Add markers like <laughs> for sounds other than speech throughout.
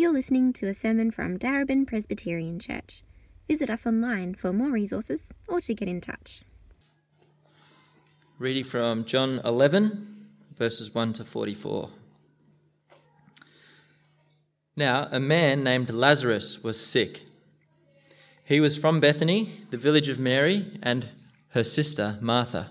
You're listening to a sermon from Darebin Presbyterian Church. Visit us online for more resources or to get in touch. Reading from John 11, verses 1 to 44. Now, a man named Lazarus was sick. He was from Bethany, the village of Mary, and her sister Martha.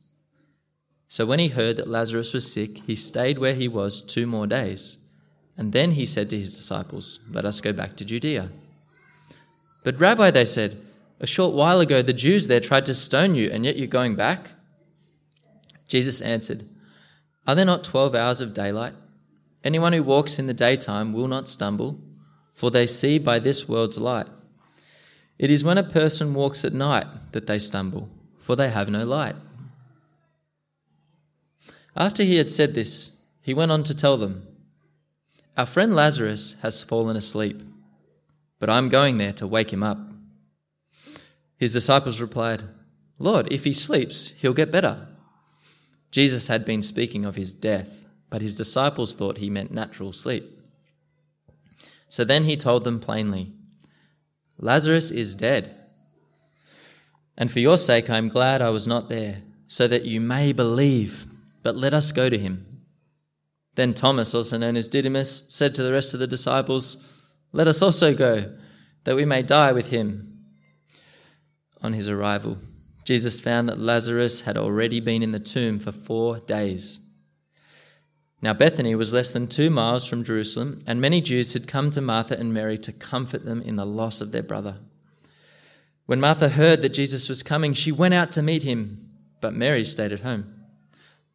So when he heard that Lazarus was sick, he stayed where he was two more days. And then he said to his disciples, Let us go back to Judea. But, Rabbi, they said, a short while ago the Jews there tried to stone you, and yet you're going back? Jesus answered, Are there not twelve hours of daylight? Anyone who walks in the daytime will not stumble, for they see by this world's light. It is when a person walks at night that they stumble, for they have no light. After he had said this, he went on to tell them, Our friend Lazarus has fallen asleep, but I'm going there to wake him up. His disciples replied, Lord, if he sleeps, he'll get better. Jesus had been speaking of his death, but his disciples thought he meant natural sleep. So then he told them plainly, Lazarus is dead. And for your sake I am glad I was not there, so that you may believe but let us go to him. Then Thomas, also known as Didymus, said to the rest of the disciples, Let us also go, that we may die with him. On his arrival, Jesus found that Lazarus had already been in the tomb for four days. Now, Bethany was less than two miles from Jerusalem, and many Jews had come to Martha and Mary to comfort them in the loss of their brother. When Martha heard that Jesus was coming, she went out to meet him, but Mary stayed at home.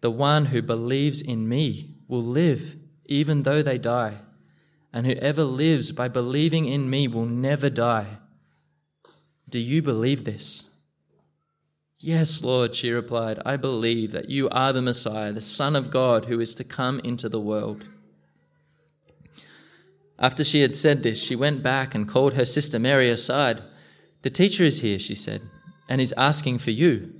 The one who believes in me will live even though they die, and whoever lives by believing in me will never die. Do you believe this? Yes, Lord, she replied, I believe that you are the Messiah, the Son of God, who is to come into the world. After she had said this, she went back and called her sister Mary aside. The teacher is here, she said, and is asking for you.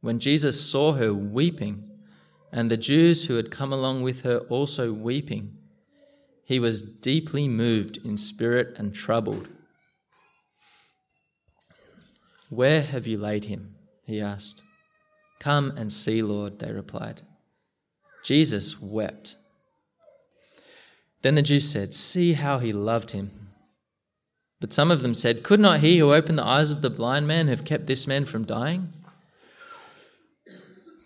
When Jesus saw her weeping, and the Jews who had come along with her also weeping, he was deeply moved in spirit and troubled. Where have you laid him? he asked. Come and see, Lord, they replied. Jesus wept. Then the Jews said, See how he loved him. But some of them said, Could not he who opened the eyes of the blind man have kept this man from dying?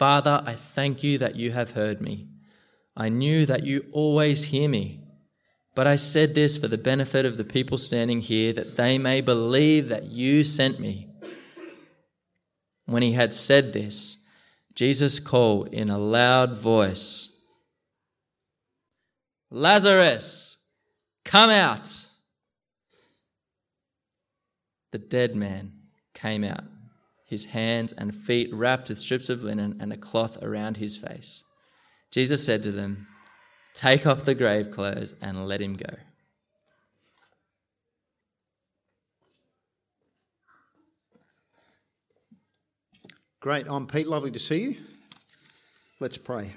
Father, I thank you that you have heard me. I knew that you always hear me, But I said this for the benefit of the people standing here, that they may believe that you sent me. When he had said this, Jesus called in a loud voice, Lazarus, come out. The dead man came out, his hands and feet wrapped with strips of linen and a cloth around his face. Jesus said to them, Take off the grave clothes and let him go. Great. I'm Pete. Lovely to see you. Let's pray.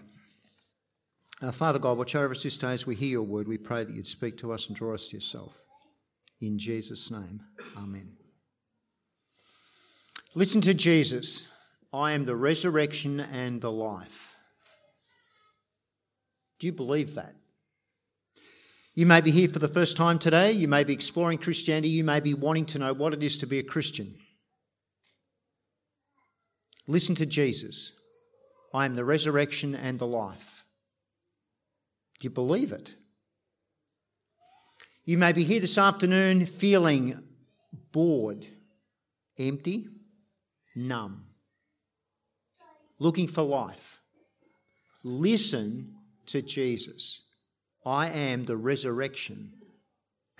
Uh, Father God, watch over us this day as we hear your word. We pray that you'd speak to us and draw us to yourself. In Jesus' name, amen. Listen to Jesus. I am the resurrection and the life. Do you believe that? You may be here for the first time today. You may be exploring Christianity. You may be wanting to know what it is to be a Christian. Listen to Jesus. I am the resurrection and the life. Do you believe it? You may be here this afternoon feeling bored, empty, numb, looking for life. Listen to Jesus. I am the resurrection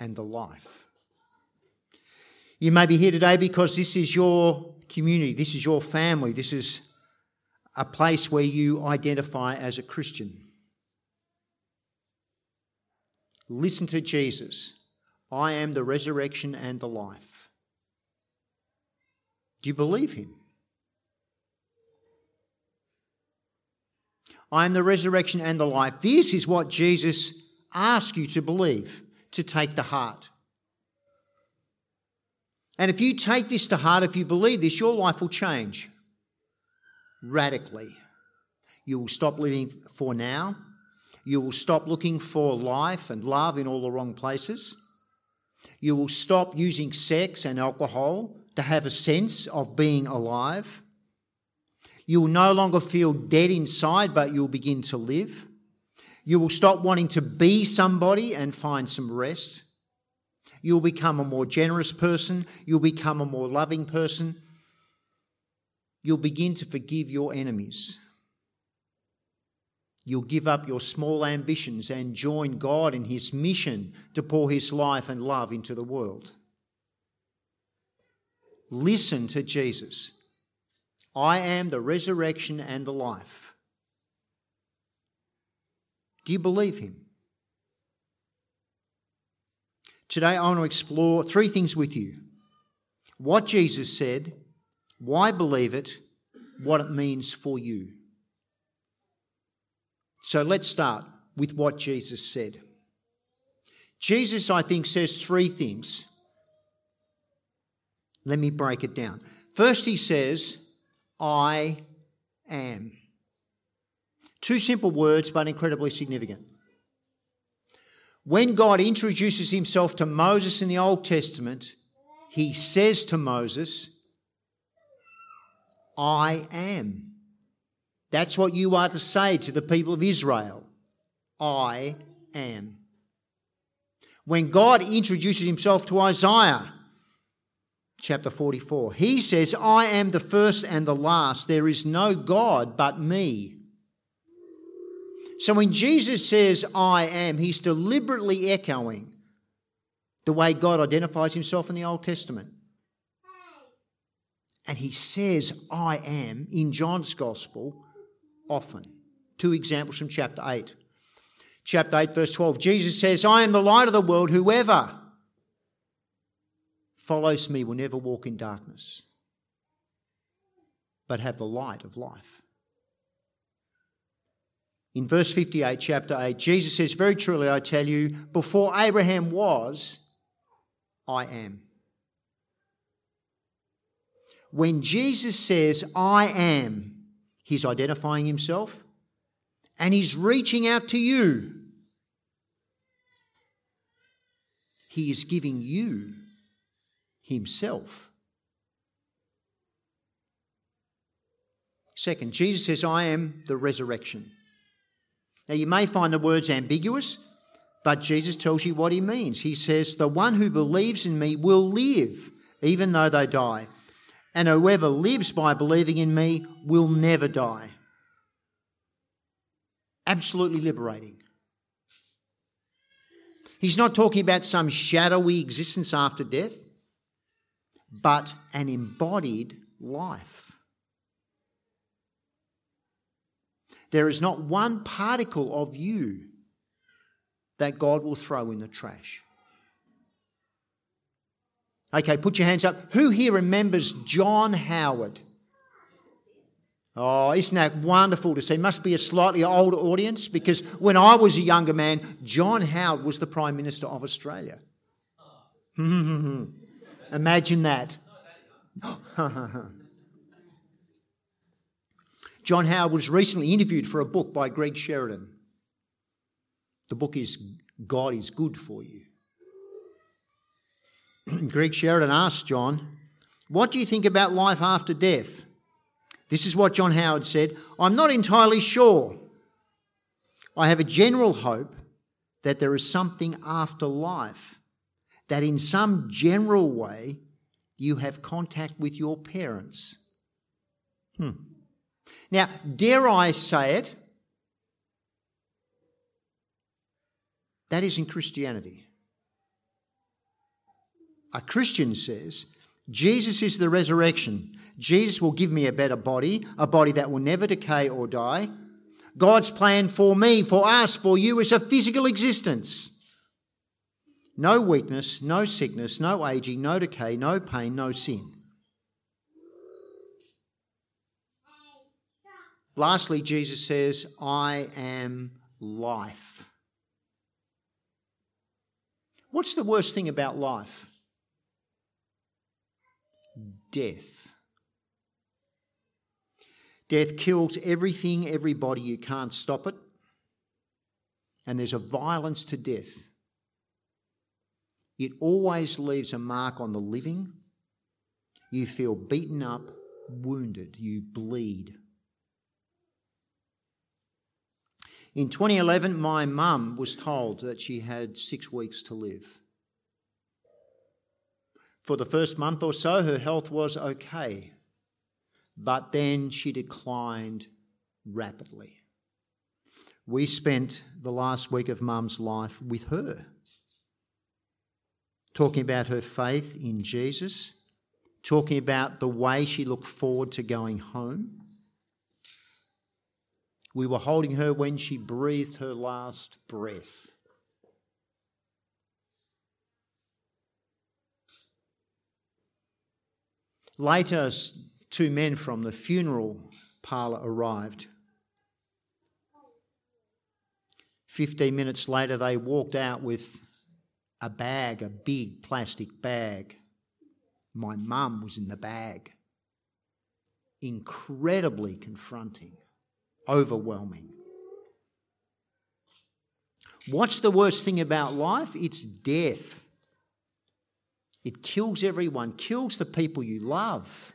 and the life. You may be here today because this is your community, this is your family, this is a place where you identify as a Christian. Listen to Jesus. I am the resurrection and the life. Do you believe him? I am the resurrection and the life. This is what Jesus asks you to believe, to take to heart. And if you take this to heart, if you believe this, your life will change radically. You will stop living for now. You will stop looking for life and love in all the wrong places. You will stop using sex and alcohol to have a sense of being alive. You will no longer feel dead inside, but you'll begin to live. You will stop wanting to be somebody and find some rest. You'll become a more generous person. You'll become a more loving person. You'll begin to forgive your enemies. You'll give up your small ambitions and join God in His mission to pour His life and love into the world. Listen to Jesus. I am the resurrection and the life. Do you believe him? Today, I want to explore three things with you what Jesus said, why believe it, what it means for you. So let's start with what Jesus said. Jesus, I think, says three things. Let me break it down. First, he says, I am. Two simple words, but incredibly significant. When God introduces himself to Moses in the Old Testament, he says to Moses, I am. That's what you are to say to the people of Israel. I am. When God introduces himself to Isaiah, chapter 44. He says, I am the first and the last. There is no God but me. So when Jesus says, I am, he's deliberately echoing the way God identifies himself in the Old Testament. And he says, I am, in John's Gospel often. Two examples from chapter 8. Chapter 8, verse 12. Jesus says, I am the light of the world. Whoever follows me will never walk in darkness, but have the light of life. In verse 58, chapter 8, Jesus says, Very truly I tell you, before Abraham was, I am. When Jesus says, I am, he's identifying himself and he's reaching out to you. He is giving you himself. Second, Jesus says, I am the resurrection. Now, you may find the words ambiguous, But Jesus tells you what he means. He says, The one who believes in me will live, even though they die. And whoever lives by believing in me will never die. Absolutely liberating. He's not talking about some shadowy existence after death, but an embodied life. There is not one particle of you that God will throw in the trash. Okay, put your hands up. Who here remembers John Howard? Oh, isn't that wonderful to see? Must be a slightly older audience because when I was a younger man, John Howard was the Prime Minister of Australia. <laughs> Imagine that. <laughs> John Howard was recently interviewed for a book by Greg Sheridan. The book is God is Good for You. <clears throat> Greg Sheridan asked John, What do you think about life after death? This is what John Howard said I'm not entirely sure. I have a general hope that there is something after life, that in some general way you have contact with your parents. Hmm. Now, dare I say it? That isn't Christianity. A Christian says, Jesus is the resurrection. Jesus will give me a better body, a body that will never decay or die. God's plan for me, for us, for you is a physical existence. No weakness, no sickness, no aging, no decay, no pain, no sin. Lastly, Jesus says, I am life. What's the worst thing about life? Death. Death kills everything, everybody. You can't stop it. And there's a violence to death. It always leaves a mark on the living. You feel beaten up, wounded, you bleed. In 2011, my mum was told that she had six weeks to live. For the first month or so, her health was okay, but then she declined rapidly. We spent the last week of mum's life with her, talking about her faith in Jesus, talking about the way she looked forward to going home we were holding her when she breathed her last breath. Later, two men from the funeral parlour arrived. Fifteen minutes later, they walked out with a bag, a big plastic bag. My mum was in the bag. Incredibly confronting overwhelming. What's the worst thing about life? It's death. It kills everyone, kills the people you love.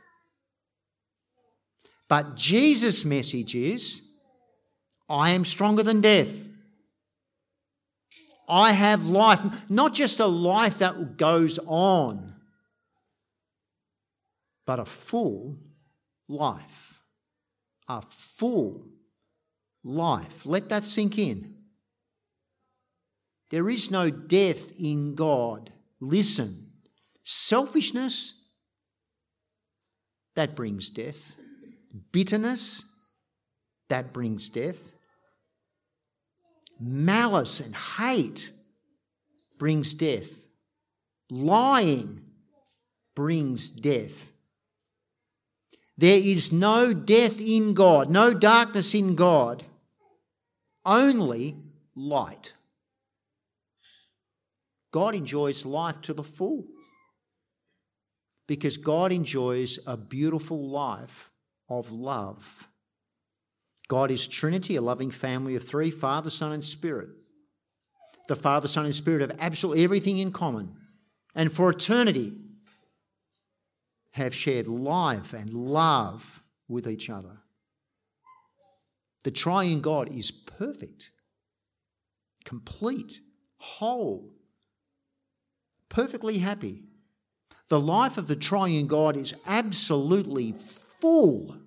But Jesus' message is I am stronger than death. I have life, not just a life that goes on, but a full life. A full life. Let that sink in. There is no death in God. Listen, selfishness, that brings death. Bitterness, that brings death. Malice and hate brings death. Lying brings death. There is no death in God, no darkness in God only light. God enjoys life to the full because God enjoys a beautiful life of love. God is Trinity, a loving family of three Father, Son, and Spirit. The Father, Son, and Spirit have absolutely everything in common. And for eternity, have shared life and love with each other. The triune God is perfect, complete, whole, perfectly happy. The life of the triune God is absolutely full,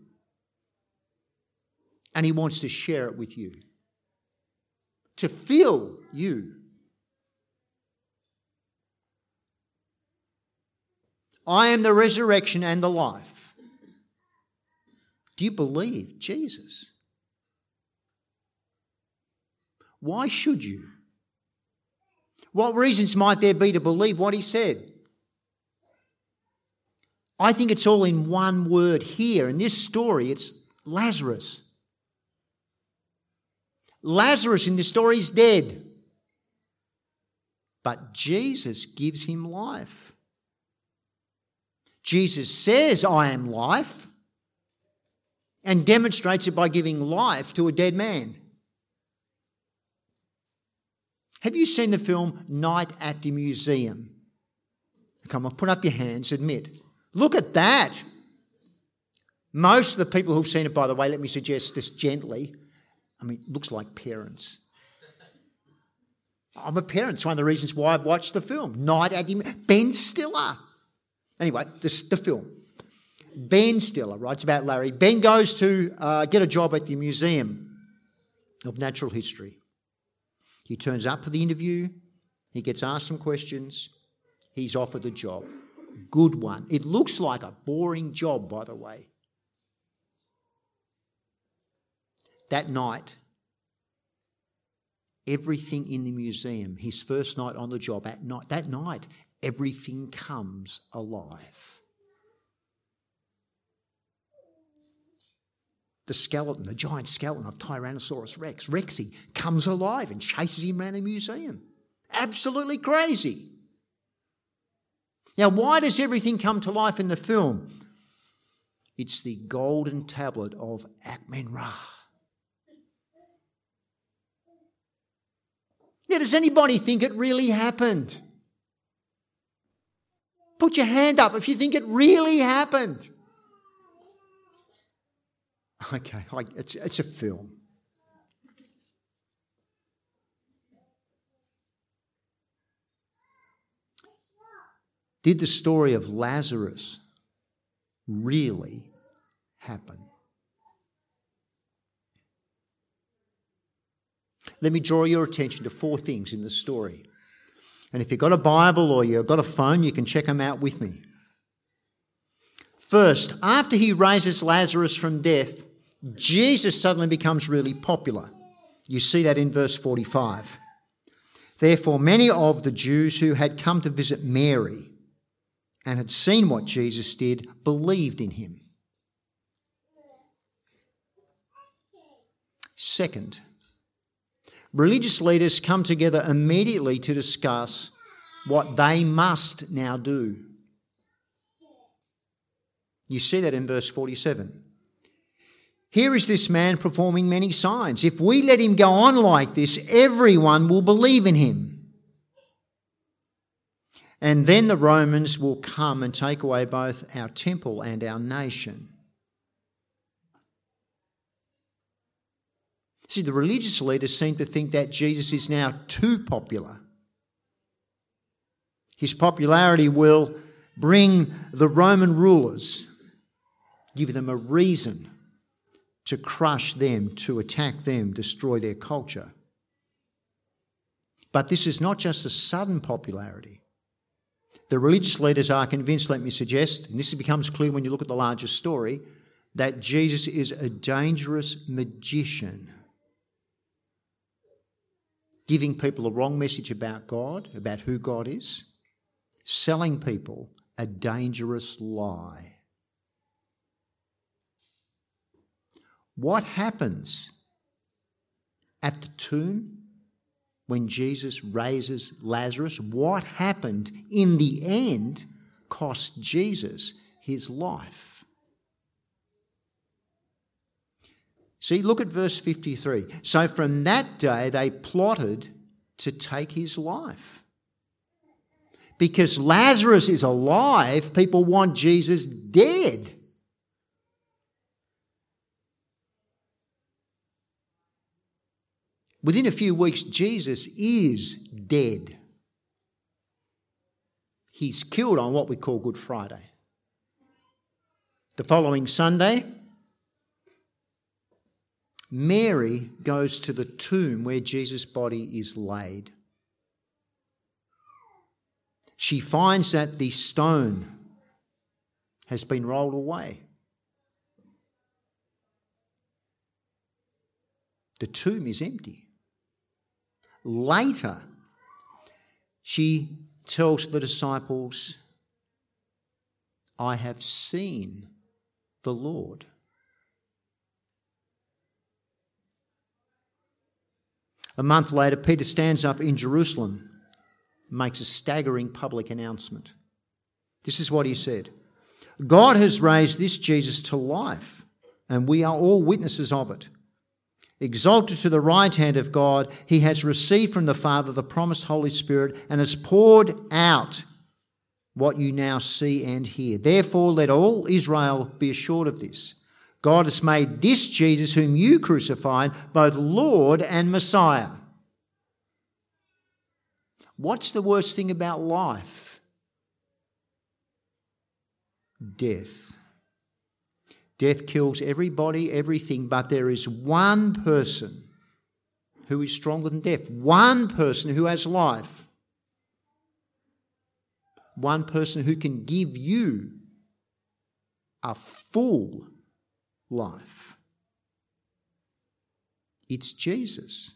and He wants to share it with you, to fill you. I am the resurrection and the life. Do you believe Jesus? Why should you? What reasons might there be to believe what he said? I think it's all in one word here. In this story, it's Lazarus. Lazarus in the story is dead. But Jesus gives him life. Jesus says, I am life, and demonstrates it by giving life to a dead man. Have you seen the film Night at the Museum? Come on, put up your hands, admit. Look at that. Most of the people who've seen it, by the way, let me suggest this gently. I mean, it looks like parents. I'm a parent. It's one of the reasons why I've watched the film. Night at the Ben Stiller. Anyway, this, the film. Ben Stiller? It's about Larry. Ben goes to uh, get a job at the Museum of Natural History. He turns up for the interview. He gets asked some questions. He's offered the job. Good one. It looks like a boring job, by the way. That night, everything in the museum, his first night on the job, at night, that night, everything comes alive. The skeleton, the giant skeleton of Tyrannosaurus rex, Rexy, comes alive and chases him around the museum. Absolutely crazy. Now, why does everything come to life in the film? It's the golden tablet of Ahkmenrah. Now, does anybody think it really happened? Put your hand up if you think it really happened. Okay, it's, it's a film. Did the story of Lazarus really happen? Let me draw your attention to four things in the story. And if you've got a Bible or you've got a phone, you can check them out with me. First, after he raises Lazarus from death, Jesus suddenly becomes really popular. You see that in verse 45. Therefore, many of the Jews who had come to visit Mary and had seen what Jesus did believed in him. Second, religious leaders come together immediately to discuss what they must now do. You see that in verse 47. Here is this man performing many signs. If we let him go on like this, everyone will believe in him. And then the Romans will come and take away both our temple and our nation. See, the religious leaders seem to think that Jesus is now too popular. His popularity will bring the Roman rulers, give them a reason to crush them, to attack them, destroy their culture. But this is not just a sudden popularity. The religious leaders are convinced, let me suggest, and this becomes clear when you look at the larger story, that Jesus is a dangerous magician, giving people a wrong message about God, about who God is, selling people a dangerous lie. What happens at the tomb when Jesus raises Lazarus, what happened in the end cost Jesus his life. See, look at verse 53. So from that day they plotted to take his life. Because Lazarus is alive, people want Jesus dead. Within a few weeks, Jesus is dead. He's killed on what we call Good Friday. The following Sunday, Mary goes to the tomb where Jesus' body is laid. She finds that the stone has been rolled away. The tomb is empty. Later, she tells the disciples, I have seen the Lord. A month later, Peter stands up in Jerusalem, makes a staggering public announcement. This is what he said God has raised this Jesus to life, and we are all witnesses of it. Exalted to the right hand of God, he has received from the Father the promised Holy Spirit and has poured out what you now see and hear. Therefore, let all Israel be assured of this. God has made this Jesus, whom you crucified, both Lord and Messiah. What's the worst thing about life? Death. Death kills everybody, everything, but there is one person who is stronger than death, one person who has life, one person who can give you a full life. It's Jesus.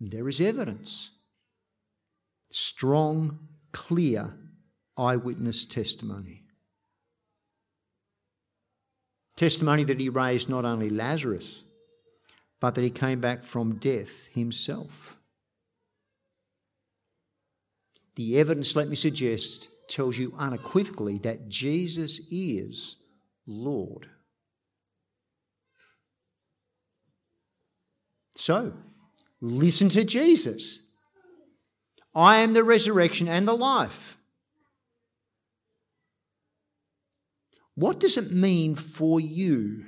There is evidence. Strong, clear eyewitness testimony. Testimony that he raised not only Lazarus, but that he came back from death himself. The evidence, let me suggest, tells you unequivocally that Jesus is Lord. So, listen to Jesus. I am the resurrection and the life. What does it mean for you?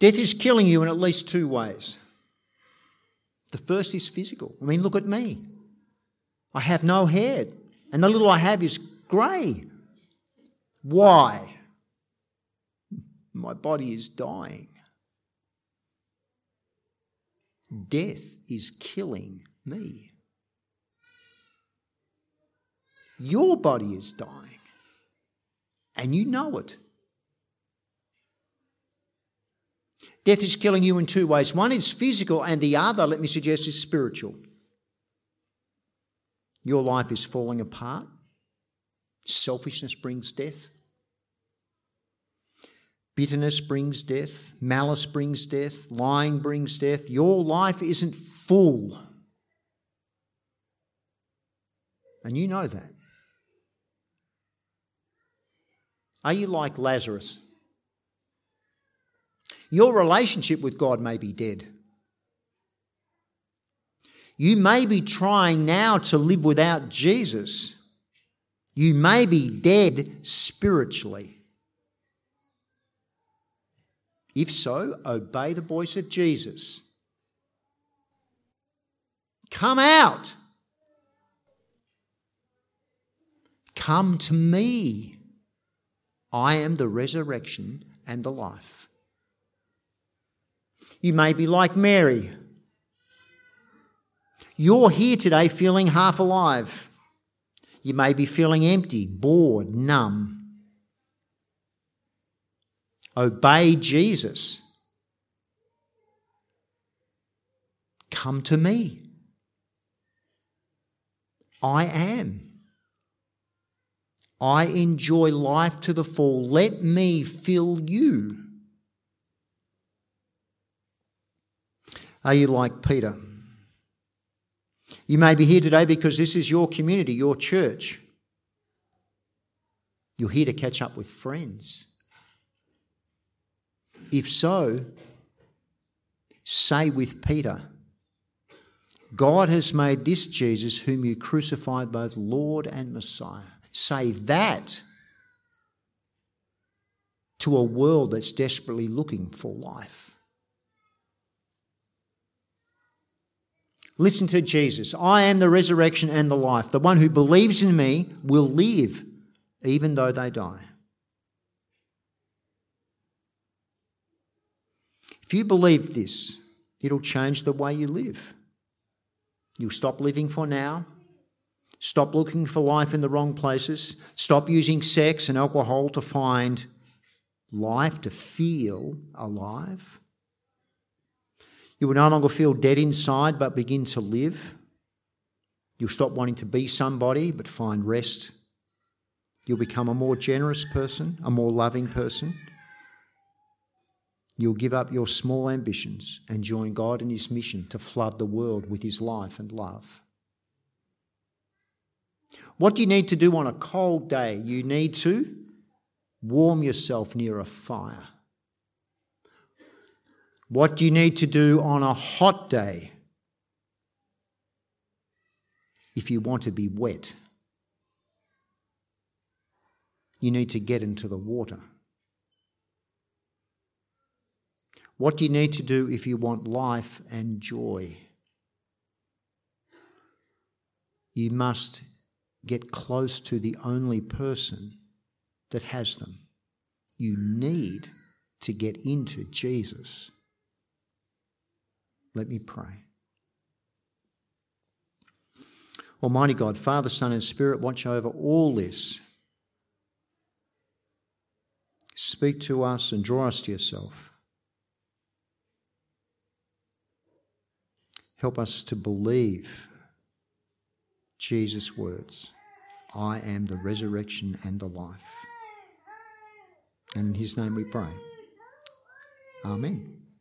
Death is killing you in at least two ways. The first is physical. I mean, look at me. I have no hair, and the little I have is grey. Why? My body is dying. Death is killing me. Your body is dying, and you know it. Death is killing you in two ways. One is physical, and the other, let me suggest, is spiritual. Your life is falling apart. Selfishness brings death. Bitterness brings death. Malice brings death. Lying brings death. Your life isn't full. And you know that. Are you like Lazarus? Your relationship with God may be dead. You may be trying now to live without Jesus. You may be dead spiritually. If so, obey the voice of Jesus. Come out. Come to me. I am the resurrection and the life. You may be like Mary. You're here today feeling half alive. You may be feeling empty, bored, numb. Obey Jesus. Come to me. I am. I enjoy life to the full. Let me fill you. Are you like Peter? You may be here today because this is your community, your church. You're here to catch up with friends. If so, say with Peter, God has made this Jesus, whom you crucified, both Lord and Messiah. Say that. to a world that's desperately looking for life. Listen to Jesus. I am the resurrection and the life. The one who believes in me will live even though they die. If you believe this, it'll change the way you live. You'll stop living for now, stop looking for life in the wrong places, stop using sex and alcohol to find life, to feel alive. You will no longer feel dead inside but begin to live. You'll stop wanting to be somebody but find rest. You'll become a more generous person, a more loving person. You'll give up your small ambitions and join God in His mission to flood the world with His life and love. What do you need to do on a cold day? You need to warm yourself near a fire. What do you need to do on a hot day if you want to be wet? You need to get into the water. What do you need to do if you want life and joy? You must get close to the only person that has them. You need to get into Jesus. Let me pray. Almighty God, Father, Son, and Spirit, watch over all this. Speak to us and draw us to yourself. Help us to believe Jesus' words I am the resurrection and the life. And in his name we pray. Amen.